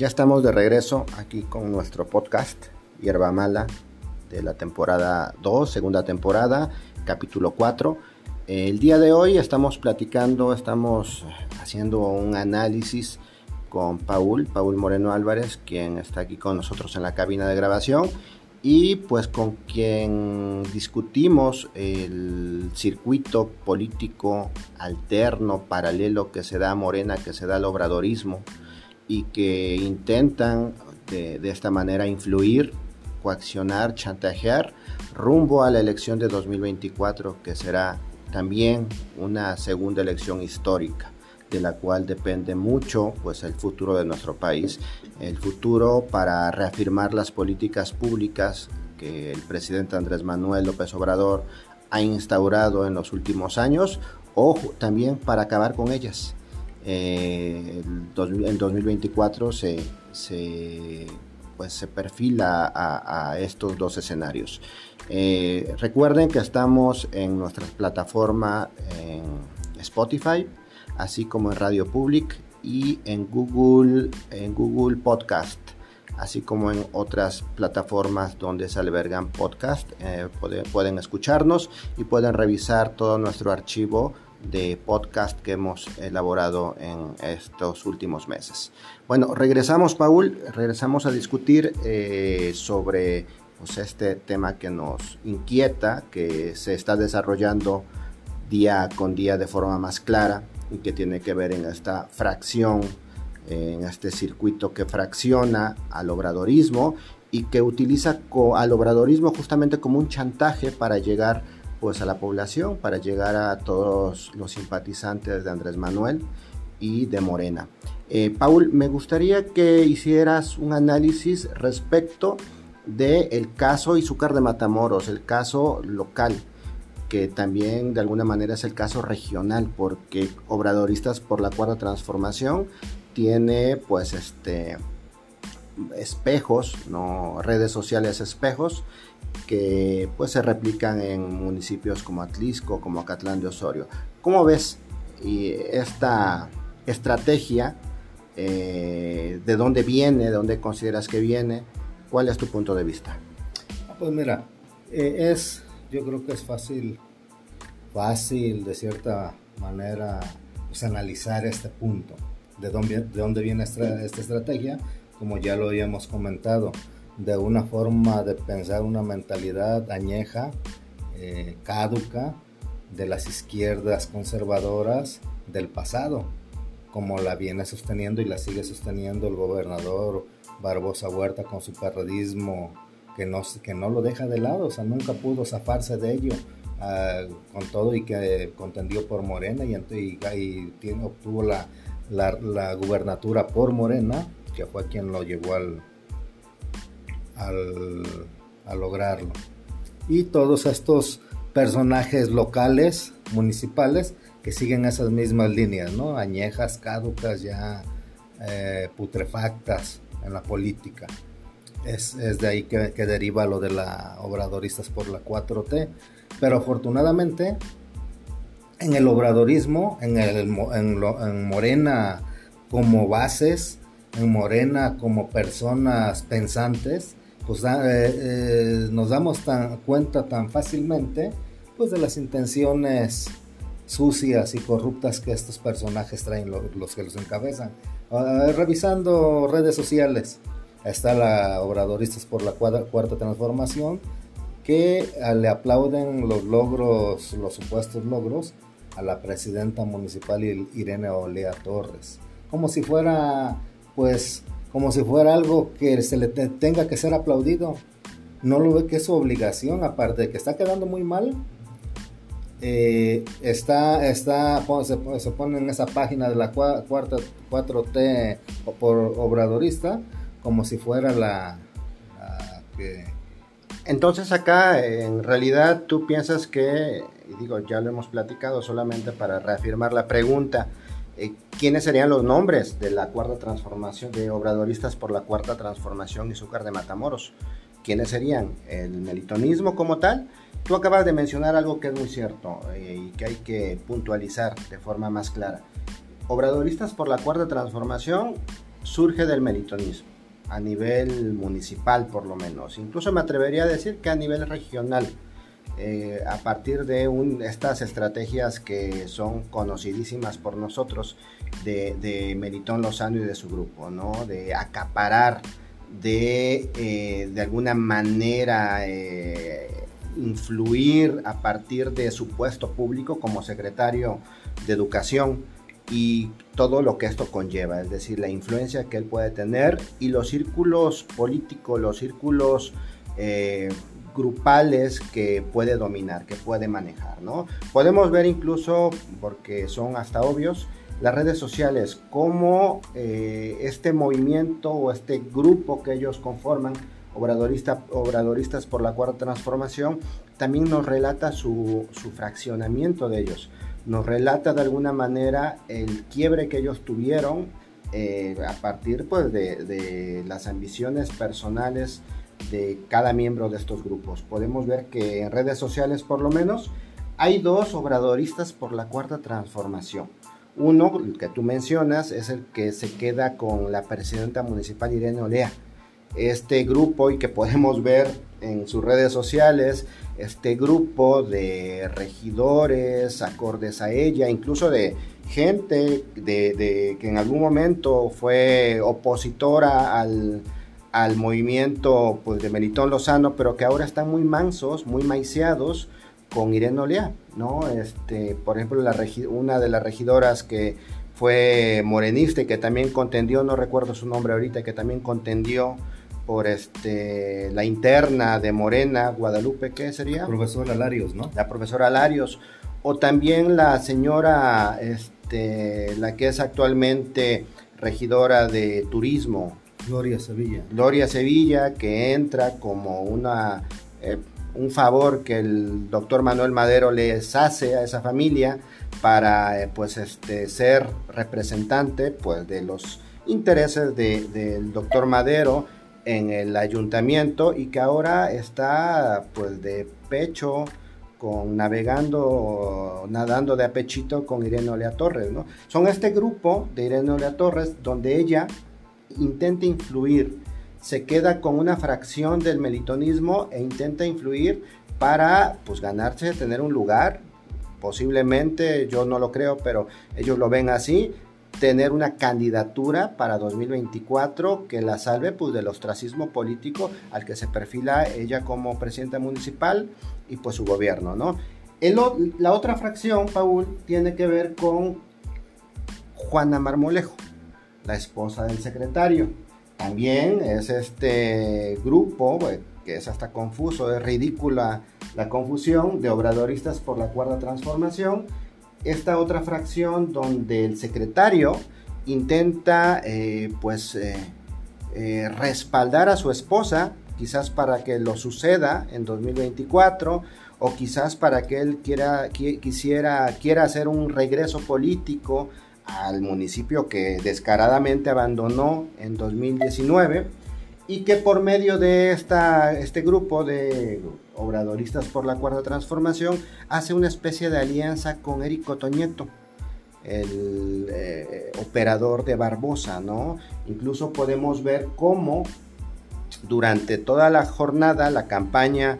Ya estamos de regreso aquí con nuestro podcast Hierba Mala de la temporada 2, segunda temporada, capítulo 4. El día de hoy estamos platicando, estamos haciendo un análisis con Paul, Paul Moreno Álvarez, quien está aquí con nosotros en la cabina de grabación y pues con quien discutimos el circuito político alterno, paralelo que se da a Morena, que se da al obradorismo y que intentan de, esta manera influir, coaccionar, chantajear rumbo a la elección de 2024 que será también una segunda elección histórica de la cual depende mucho pues el futuro de nuestro país, el futuro para reafirmar las políticas públicas que el presidente Andrés Manuel López Obrador ha instaurado en los últimos años o también para acabar con ellas. Eh, en 2024 se, se, pues se perfila a, estos dos escenarios. Eh, recuerden que estamos en nuestra plataforma en Spotify, así como en Radio Public y en Google, en Google Podcast, así como en otras plataformas donde se albergan podcast. Eh, pueden escucharnos y pueden revisar todo nuestro archivo de podcast que hemos elaborado en estos últimos meses. Bueno, regresamos, Paul, regresamos a discutir eh, sobre pues, este tema que nos inquieta, que se está desarrollando día con día de forma más clara y que tiene que ver en esta fracción, en este circuito que fracciona al obradorismo y que utiliza al obradorismo justamente como un chantaje para llegar pues a la población para llegar a todos los simpatizantes de Andrés Manuel y de Morena. Eh, Paul, me gustaría que hicieras un análisis respecto del el caso Izúcar de Matamoros, el caso local, que también de alguna manera es el caso regional, porque Obradoristas por la Cuarta Transformación tiene pues este espejos, no redes sociales espejos que pues se replican en municipios como Atlisco, como Acatlán de Osorio. ¿Cómo ves esta estrategia? Eh, ¿De dónde viene? ¿De dónde consideras que viene? ¿Cuál es tu punto de vista? Pues mira, eh, es, yo creo que es fácil, fácil de cierta manera pues, analizar este punto, de dónde, de dónde viene esta, esta estrategia, como ya lo habíamos comentado de una forma de pensar, una mentalidad añeja, eh, caduca de las izquierdas conservadoras del pasado, como la viene sosteniendo y la sigue sosteniendo el gobernador Barbosa Huerta con su perredismo que no, que no lo deja de lado, o sea, nunca pudo zafarse de ello. Ah, con todo y que contendió por Morena y, y, tiene, obtuvo la, la, la gubernatura por Morena, que fue quien lo llevó al, al, a lograrlo. Y todos estos personajes locales, municipales, que siguen esas mismas líneas, ¿no? Añejas, caducas, ya eh, putrefactas en la política. Es, de ahí que, deriva lo de la obradoristas por la 4T. Pero afortunadamente, en el obradorismo, en, en Morena como bases, en Morena como personas pensantes, pues eh, eh, nos damos tan, cuenta tan fácilmente pues de las intenciones sucias y corruptas que estos personajes traen, los que los encabezan. Ah, revisando redes sociales, está la Obradoristas por la Cuarta Transformación, que ah, le aplauden los logros, los supuestos logros, a la presidenta municipal Irene Olea Torres, como si fuera, pues, como si fuera algo que se le tenga que ser aplaudido. No lo ve que es su obligación, aparte de que está quedando muy mal. Eh, está, está, se, pone en esa página de la cuarta 4T por obradorista como si fuera la. Entonces acá en realidad tú piensas que, digo, ya lo hemos platicado solamente para reafirmar la pregunta, eh, quiénes serían los nombres de la cuarta transformación, de obradoristas por la cuarta transformación y Zúcar de Matamoros. ¿Quiénes serían? El melitonismo como tal. Tú acabas de mencionar algo que es muy cierto eh, y que hay que puntualizar de forma más clara. Obradoristas por la cuarta transformación surge del melitonismo, a nivel municipal por lo menos. Incluso me atrevería a decir que a nivel regional. Eh, a partir de estas estrategias que son conocidísimas por nosotros de, Melitón Lozano y de su grupo, ¿no? de acaparar, de eh, de alguna manera eh, influir a partir de su puesto público como secretario de Educación y todo lo que esto conlleva, es decir, la influencia que él puede tener y los círculos políticos, los círculos grupales que puede dominar, que puede manejar, ¿no? Podemos ver incluso, porque son hasta obvios, las redes sociales, cómo eh, este movimiento o este grupo que ellos conforman, obradorista, obradoristas por la cuarta transformación, también nos relata su, su fraccionamiento de ellos nos relata de alguna manera el quiebre que ellos tuvieron eh, a partir pues, de, las ambiciones personales de cada miembro de estos grupos. Podemos ver que en redes sociales por lo menos hay dos obradoristas por la cuarta transformación. Uno, el que tú mencionas, es el que se queda con la presidenta municipal Irene Olea. Este grupo y que podemos ver en sus redes sociales este grupo de regidores acordes a ella, incluso de gente de, que en algún momento fue opositora al, movimiento pues, de Melitón Lozano, pero que ahora están muy mansos, muy maiciados con Irene Olea, ¿no? Este, por ejemplo, la una de las regidoras que fue morenista y que también contendió, no recuerdo su nombre ahorita, que también contendió por este, la interna de Morena, Guadalupe, ¿qué sería? Profesora Alarios, ¿no? La profesora Alarios. O también la señora, este, la que es actualmente regidora de turismo. Gloria Sevilla. Gloria Sevilla, que entra como una, eh, un favor que el doctor Manuel Madero les hace a esa familia para eh, pues este, ser representante pues, de los intereses del doctor Madero en el ayuntamiento y que ahora está pues de pecho con navegando, nadando de apechito con Irene Olea Torres, ¿no? Son este grupo de Irene Olea Torres donde ella intenta influir, se queda con una fracción del melitonismo e intenta influir para pues ganarse, tener un lugar, posiblemente, yo no lo creo, pero ellos lo ven así, tener una candidatura para 2024 que la salve pues, del ostracismo político al que se perfila ella como presidenta municipal y pues su gobierno, ¿no? la otra fracción, Paul, tiene que ver con Juana Marmolejo, la esposa del secretario. También es este grupo, eh, que es hasta confuso, es ridícula la confusión de obradoristas por la cuarta transformación, esta otra fracción donde el secretario intenta eh, pues eh, respaldar a su esposa, quizás para que lo suceda en 2024 o quizás para que él quiera, quisiera, quiera hacer un regreso político al municipio que descaradamente abandonó en 2019 y que por medio de esta, este grupo de obradoristas por la cuarta transformación hace una especie de alianza con Eric Cotoñeto, el eh, operador de Barbosa, ¿no? Incluso podemos ver cómo durante toda la jornada la campaña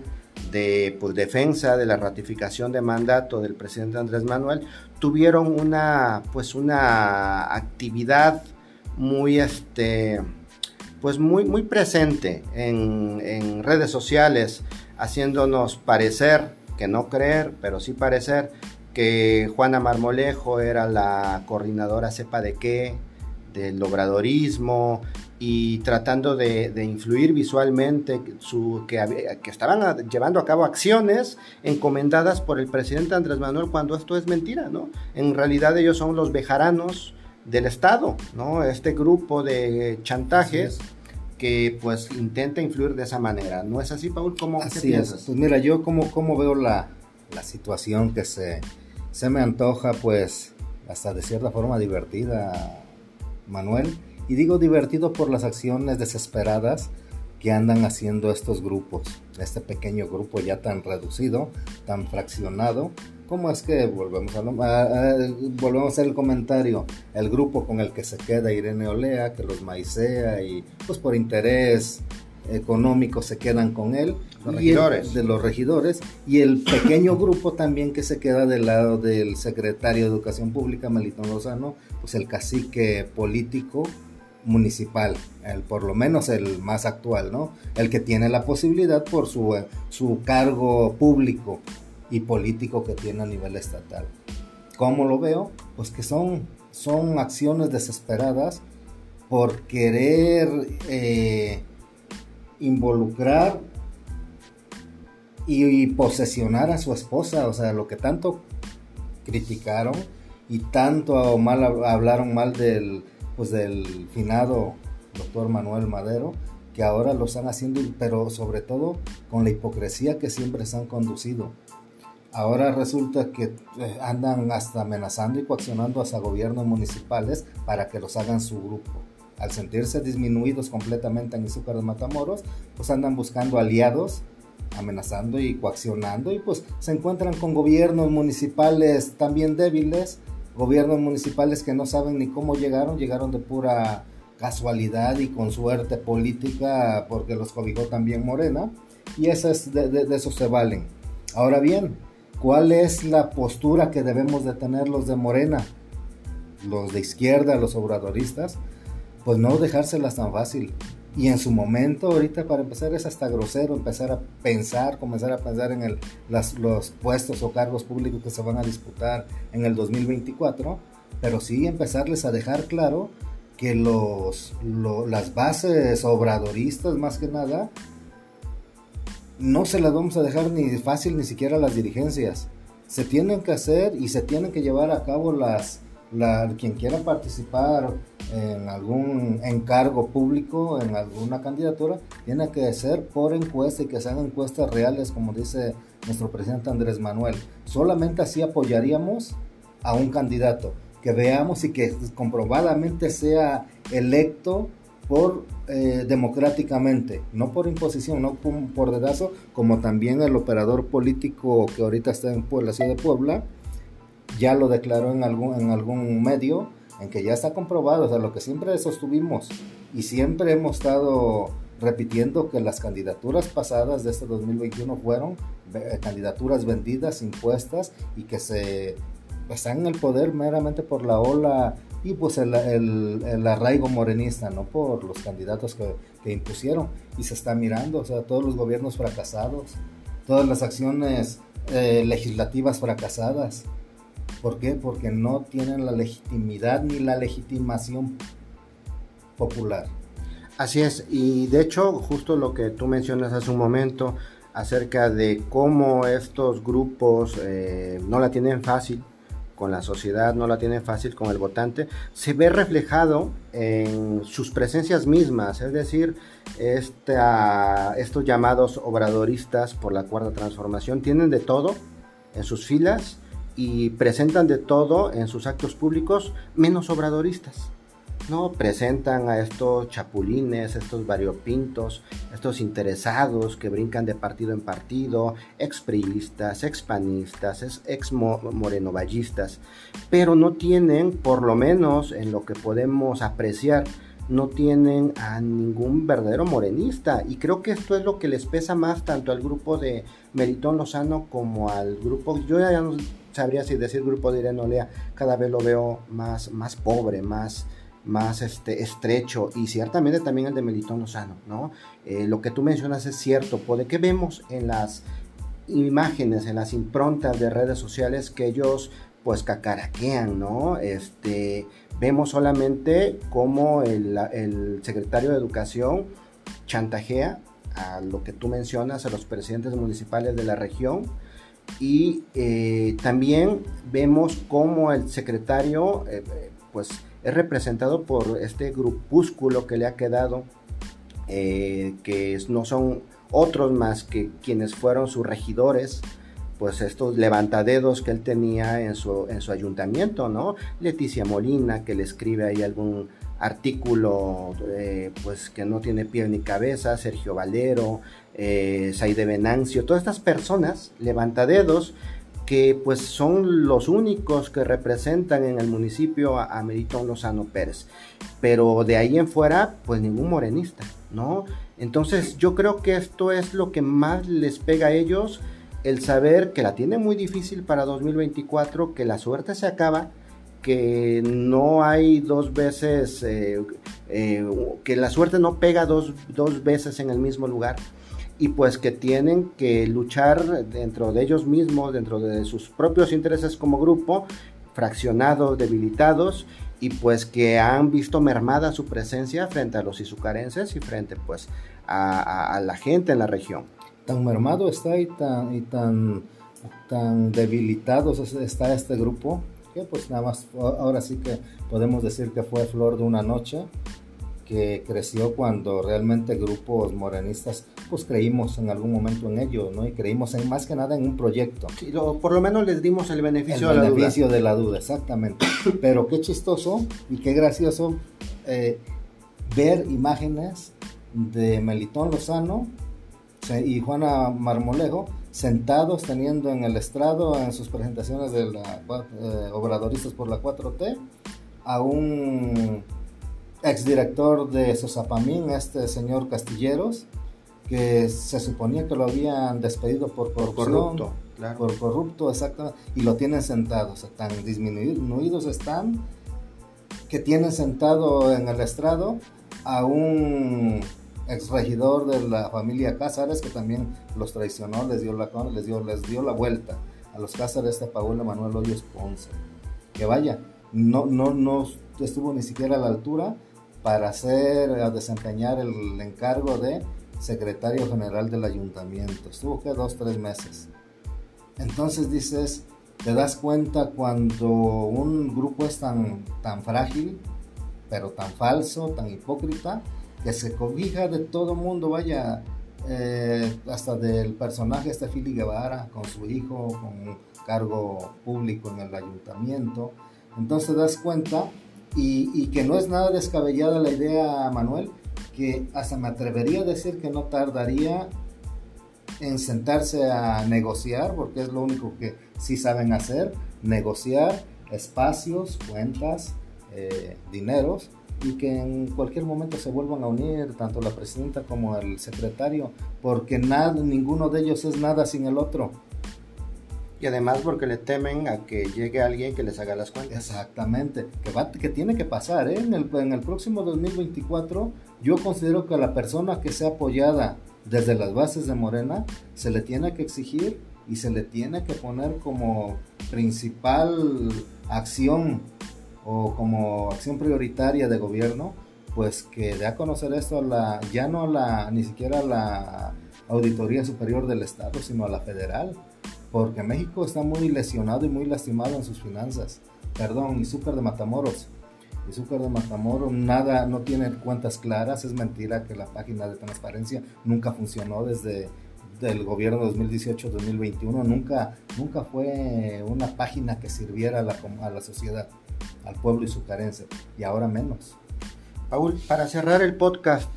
de pues, defensa de la ratificación de mandato del presidente Andrés Manuel tuvieron una pues una actividad muy este pues muy, muy presente en, redes sociales, haciéndonos parecer, que no creer, pero sí parecer, que Juana Marmolejo era la coordinadora sepa de qué, del obradorismo, y tratando de, influir visualmente su, que, que, estaban llevando a cabo acciones encomendadas por el presidente Andrés Manuel cuando esto es mentira, ¿no? En realidad ellos son los bejaranos del Estado, ¿no? Este grupo de chantajes que pues intenta influir de esa manera. ¿No es así, Paul? ¿Cómo así piensas? Pues mira, yo como, como veo la, la situación que se, se me antoja pues hasta de cierta forma divertida, Manuel. Y digo divertido por las acciones desesperadas que andan haciendo estos grupos, este pequeño grupo ya tan reducido, tan fraccionado, ¿Cómo es que volvemos a, volvemos a hacer el comentario? El grupo con el que se queda Irene Olea, que los maicea y pues por interés económico se quedan con él. Los regidores. de los regidores. Y el pequeño grupo también que se queda del lado del secretario de Educación Pública, Melitón Lozano, pues el cacique político municipal, el, por lo menos el más actual, ¿no? El que tiene la posibilidad por su, su cargo público y político que tiene a nivel estatal. ¿Cómo lo veo? Pues que son, son acciones desesperadas por querer eh, involucrar y, posesionar a su esposa, o sea, lo que tanto criticaron y tanto mal hablaron mal del pues del finado doctor Manuel Madero, que ahora lo están haciendo, pero sobre todo con la hipocresía que siempre se han conducido. Ahora resulta que eh, andan hasta amenazando y coaccionando hasta gobiernos municipales para que los hagan su grupo. Al sentirse disminuidos completamente en Izúcar de Matamoros, pues andan buscando aliados, amenazando y coaccionando y pues se encuentran con gobiernos municipales también débiles gobiernos municipales que no saben ni cómo llegaron, llegaron de pura casualidad y con suerte política porque los cobijó también Morena y esas de, de, eso se valen. Ahora bien, ¿cuál es la postura que debemos de tener los de Morena? Los de izquierda, los obradoristas, pues no dejárselas tan fácil. Y en su momento, ahorita para empezar es hasta grosero empezar a pensar, comenzar a pensar en el, los puestos o cargos públicos que se van a disputar en el 2024, pero sí empezarles a dejar claro que los, las bases obradoristas más que nada no se las vamos a dejar ni fácil ni siquiera las dirigencias. Se tienen que hacer y se tienen que llevar a cabo las, la, quien quiera participar en algún encargo público, en alguna candidatura, tiene que ser por encuesta y que sean encuestas reales, como dice nuestro presidente Andrés Manuel. Solamente así apoyaríamos a un candidato, que veamos y que comprobadamente sea electo por eh, democráticamente, no por imposición, no por dedazo, como también el operador político que ahorita está en la ciudad de Puebla, ya lo declaró en algún, en algún medio, en que ya está comprobado, o sea, lo que siempre sostuvimos y siempre hemos estado repitiendo que las candidaturas pasadas de este 2021 fueron eh, candidaturas vendidas, impuestas y que se están en el poder meramente por la ola y pues el, el, arraigo morenista, no por los candidatos que, que, impusieron. Y se está mirando, o sea, todos los gobiernos fracasados, todas las acciones eh, legislativas fracasadas. ¿Por qué? Porque no tienen la legitimidad ni la legitimación popular. Así es, y de hecho justo lo que tú mencionas hace un momento acerca de cómo estos grupos eh, no la tienen fácil con la sociedad, no la tienen fácil con el votante, se ve reflejado en sus presencias mismas, es decir, estos llamados obradoristas por la cuarta transformación tienen de todo en sus filas y presentan de todo en sus actos públicos menos obradoristas. ¿no? Presentan a estos chapulines, estos variopintos, estos interesados que brincan de partido en partido, expriistas, expanistas, ex morenovallistas, pero no tienen, por lo menos en lo que podemos apreciar, no tienen a ningún verdadero morenista. Y creo que esto es lo que les pesa más tanto al grupo de Meritón Lozano como al grupo, yo ya no sabría si decir grupo de Irene Olea, cada vez lo veo más, más pobre, más, más este, estrecho y ciertamente también el de Melitón Lozano, ¿no? Eh, lo que tú mencionas es cierto, puede que vemos en las imágenes, en las improntas de redes sociales que ellos pues cacaraquean, ¿no? Este, vemos solamente cómo el, secretario de Educación chantajea a lo que tú mencionas, a los presidentes municipales de la región, y eh, también vemos cómo el secretario eh, pues es representado por este grupúsculo que le ha quedado eh, que no son otros más que quienes fueron sus regidores pues estos levantadedos que él tenía en su, en su ayuntamiento, ¿no? Leticia Molina, que le escribe ahí algún artículo pues que no tiene pie ni cabeza, Sergio Valero, eh, Saide Venancio, todas estas personas levantadedos que pues son los únicos que representan en el municipio a, a Meritón Lozano Pérez. Pero de ahí en fuera, pues ningún morenista, ¿no? Entonces yo creo que esto es lo que más les pega a ellos, el saber que la tiene muy difícil para 2024, que la suerte se acaba, que no hay dos veces, eh, eh, que la suerte no pega dos, dos veces en el mismo lugar y pues que tienen que luchar dentro de ellos mismos, dentro de sus propios intereses como grupo, fraccionados, debilitados y pues que han visto mermada su presencia frente a los isucarenses y frente pues a, la gente en la región. Tan mermado está y tan, y tan, tan debilitado está este grupo que pues nada más ahora sí que podemos decir que fue flor de una noche que creció cuando realmente grupos morenistas pues creímos en algún momento en ello, ¿no? Y creímos en más que nada en un proyecto. Sí, por lo menos les dimos el beneficio, el de, beneficio la de la duda, exactamente. Pero qué chistoso y qué gracioso eh, ver imágenes de Melitón Lozano y Juana Marmolejo sentados teniendo en el estrado en sus presentaciones de la, eh, Obradoristas por la 4T a un exdirector de Sosapamín, este señor Castilleros, que se suponía que lo habían despedido por corrupto, por corrupto, exactamente, y lo tienen sentado, o sea, tan disminuidos están que tienen sentado en el estrado a un exregidor de la familia Cázares que también los traicionó, les dio la, les dio, les dio la vuelta a los Cázares de Paula Manuel Hoyos Ponce. Que vaya, no, no, no estuvo ni siquiera a la altura para hacer, a desempeñar el encargo de secretario general del ayuntamiento. Estuvo que dos, tres meses. Entonces dices, te das cuenta cuando un grupo es tan, tan frágil, pero tan falso, tan hipócrita, que se cobija de todo mundo, vaya, eh, hasta del personaje este Fili Guevara, con su hijo, con un cargo público en el ayuntamiento. Entonces das cuenta y, que no es nada descabellada la idea, Manuel, que hasta me atrevería a decir que no tardaría en sentarse a negociar, porque es lo único que sí saben hacer, negociar espacios, cuentas, eh, dineros, y que en cualquier momento se vuelvan a unir tanto la presidenta como el secretario, porque nada, ninguno de ellos es nada sin el otro y además porque le temen a que llegue alguien que les haga las cuentas. Exactamente, que, va, que tiene que pasar. ¿eh? En, el, en el próximo 2024 yo considero que a la persona que sea apoyada desde las bases de Morena se le tiene que exigir y se le tiene que poner como principal acción o como acción prioritaria de gobierno, pues que dé a conocer esto a la, ya no a la, ni siquiera a la Auditoría Superior del Estado, sino a la federal porque México está muy lesionado y muy lastimado en sus finanzas. Perdón, Izúcar de Matamoros. Izúcar de Matamoros nada, no tiene cuentas claras, es mentira que la página de transparencia nunca funcionó desde el gobierno 2018-2021, nunca, nunca fue una página que sirviera a la, a la sociedad, al pueblo izucarense, y ahora menos. Paul, para cerrar el podcast,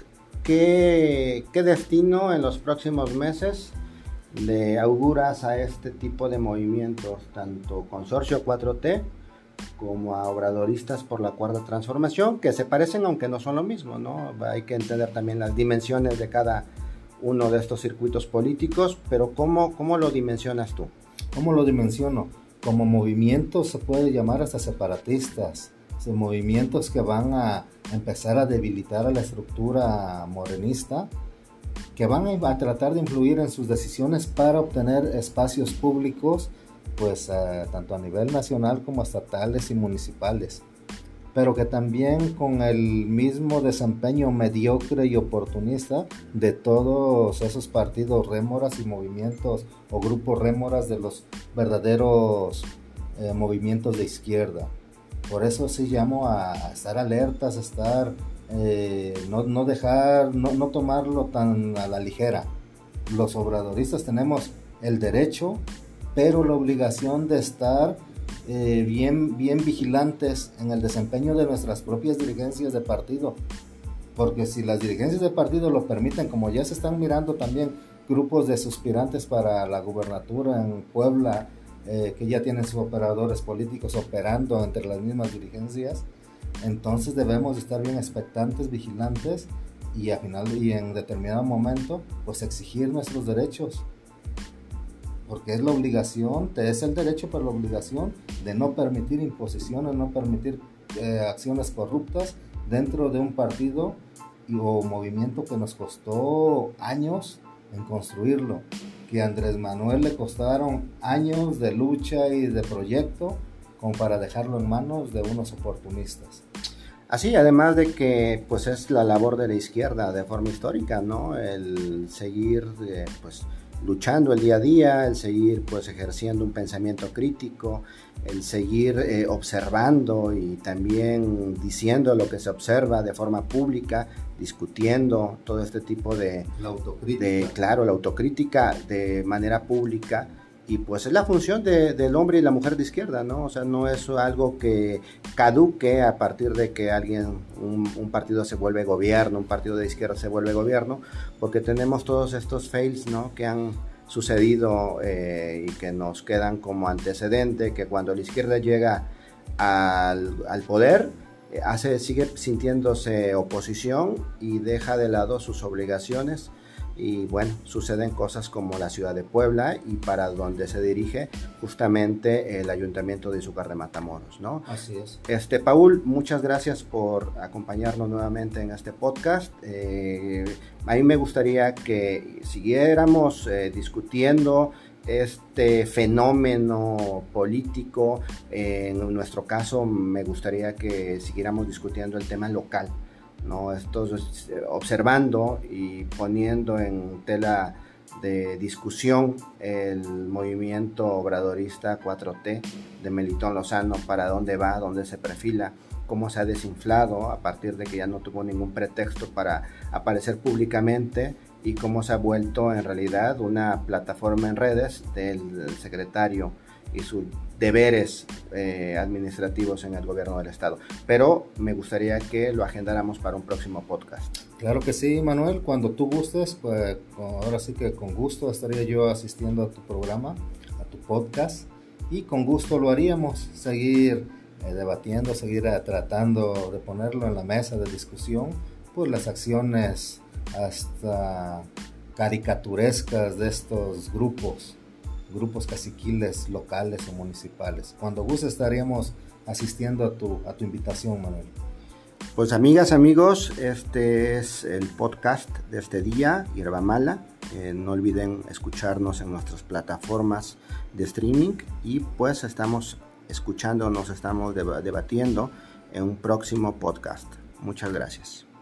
¿qué, qué destino en los próximos meses le auguras a este tipo de movimientos, tanto Consorcio 4T como a obradoristas por la cuarta transformación, que se parecen aunque no son lo mismo, ¿no? Hay que entender también las dimensiones de cada uno de estos circuitos políticos, pero ¿cómo, cómo lo dimensionas tú? ¿Cómo lo dimensiono? Como movimientos se puede llamar hasta separatistas, movimientos que van a empezar a debilitar a la estructura morenista, que van a tratar de influir en sus decisiones para obtener espacios públicos, pues eh, tanto a nivel nacional como estatales y municipales, pero que también con el mismo desempeño mediocre y oportunista de todos esos partidos rémoras y movimientos o grupos rémoras de los verdaderos eh, movimientos de izquierda. Por eso sí llamo a estar alertas, a estar eh, no, dejar, no, tomarlo tan a la ligera. Los obradoristas tenemos el derecho, pero la obligación de estar eh, bien, bien vigilantes en el desempeño de nuestras propias dirigencias de partido. Porque si las dirigencias de partido lo permiten, como ya se están mirando también grupos de suspirantes para la gubernatura en Puebla eh, que ya tienen sus operadores políticos operando entre las mismas dirigencias. Entonces debemos estar bien expectantes, vigilantes y, a final, y en determinado momento pues exigir nuestros derechos. Porque es la obligación, te es el derecho pero la obligación de no permitir imposiciones, no permitir eh, acciones corruptas dentro de un partido y, o movimiento que nos costó años en construirlo que a Andrés Manuel le costaron años de lucha y de proyecto como para dejarlo en manos de unos oportunistas. Así, además de que pues es la labor de la izquierda de forma histórica, ¿no? El seguir eh, pues luchando el día a día, el seguir pues ejerciendo un pensamiento crítico, el seguir eh, observando y también diciendo lo que se observa de forma pública, discutiendo todo este tipo de... La autocrítica. De, claro, la autocrítica de manera pública. Y pues es la función del hombre y la mujer de izquierda, ¿no? O sea, no es algo que caduque a partir de que alguien, un, un partido se vuelve gobierno, un partido de izquierda se vuelve gobierno, porque tenemos todos estos fails, ¿no? Que han sucedido eh, y que nos quedan como antecedente, que cuando la izquierda llega al, al poder, eh, hace, sigue sintiéndose oposición y deja de lado sus obligaciones y bueno, suceden cosas como la ciudad de Puebla y para donde se dirige justamente el ayuntamiento de Izúcar de Matamoros, ¿no? Así es. Este, Paul, muchas gracias por acompañarnos nuevamente en este podcast. Eh, a mí me gustaría que siguiéramos eh, discutiendo este fenómeno político. en nuestro caso, me gustaría que siguiéramos discutiendo el tema local ¿no? Estos, eh, observando y poniendo en tela de discusión el movimiento obradorista 4T de Melitón Lozano, para dónde va, dónde se perfila, cómo se ha desinflado a partir de que ya no tuvo ningún pretexto para aparecer públicamente y cómo se ha vuelto en realidad una plataforma en redes del secretario y sus deberes eh, administrativos en el gobierno del estado. Pero me gustaría que lo agendáramos para un próximo podcast. Claro que sí, Manuel, cuando tú gustes, pues ahora sí que con gusto estaría yo asistiendo a tu programa, a tu podcast, y con gusto lo haríamos, seguir eh, debatiendo, seguir eh, tratando de ponerlo en la mesa de discusión, pues las acciones hasta caricaturescas de estos grupos grupos caciquiles locales o municipales. Cuando guste estaríamos asistiendo a tu, a tu invitación, Manuel. Pues amigas, amigos, este es el podcast de este día, Hierba Mala. Eh, no olviden escucharnos en nuestras plataformas de streaming y pues estamos escuchando, nos estamos debatiendo en un próximo podcast. Muchas gracias.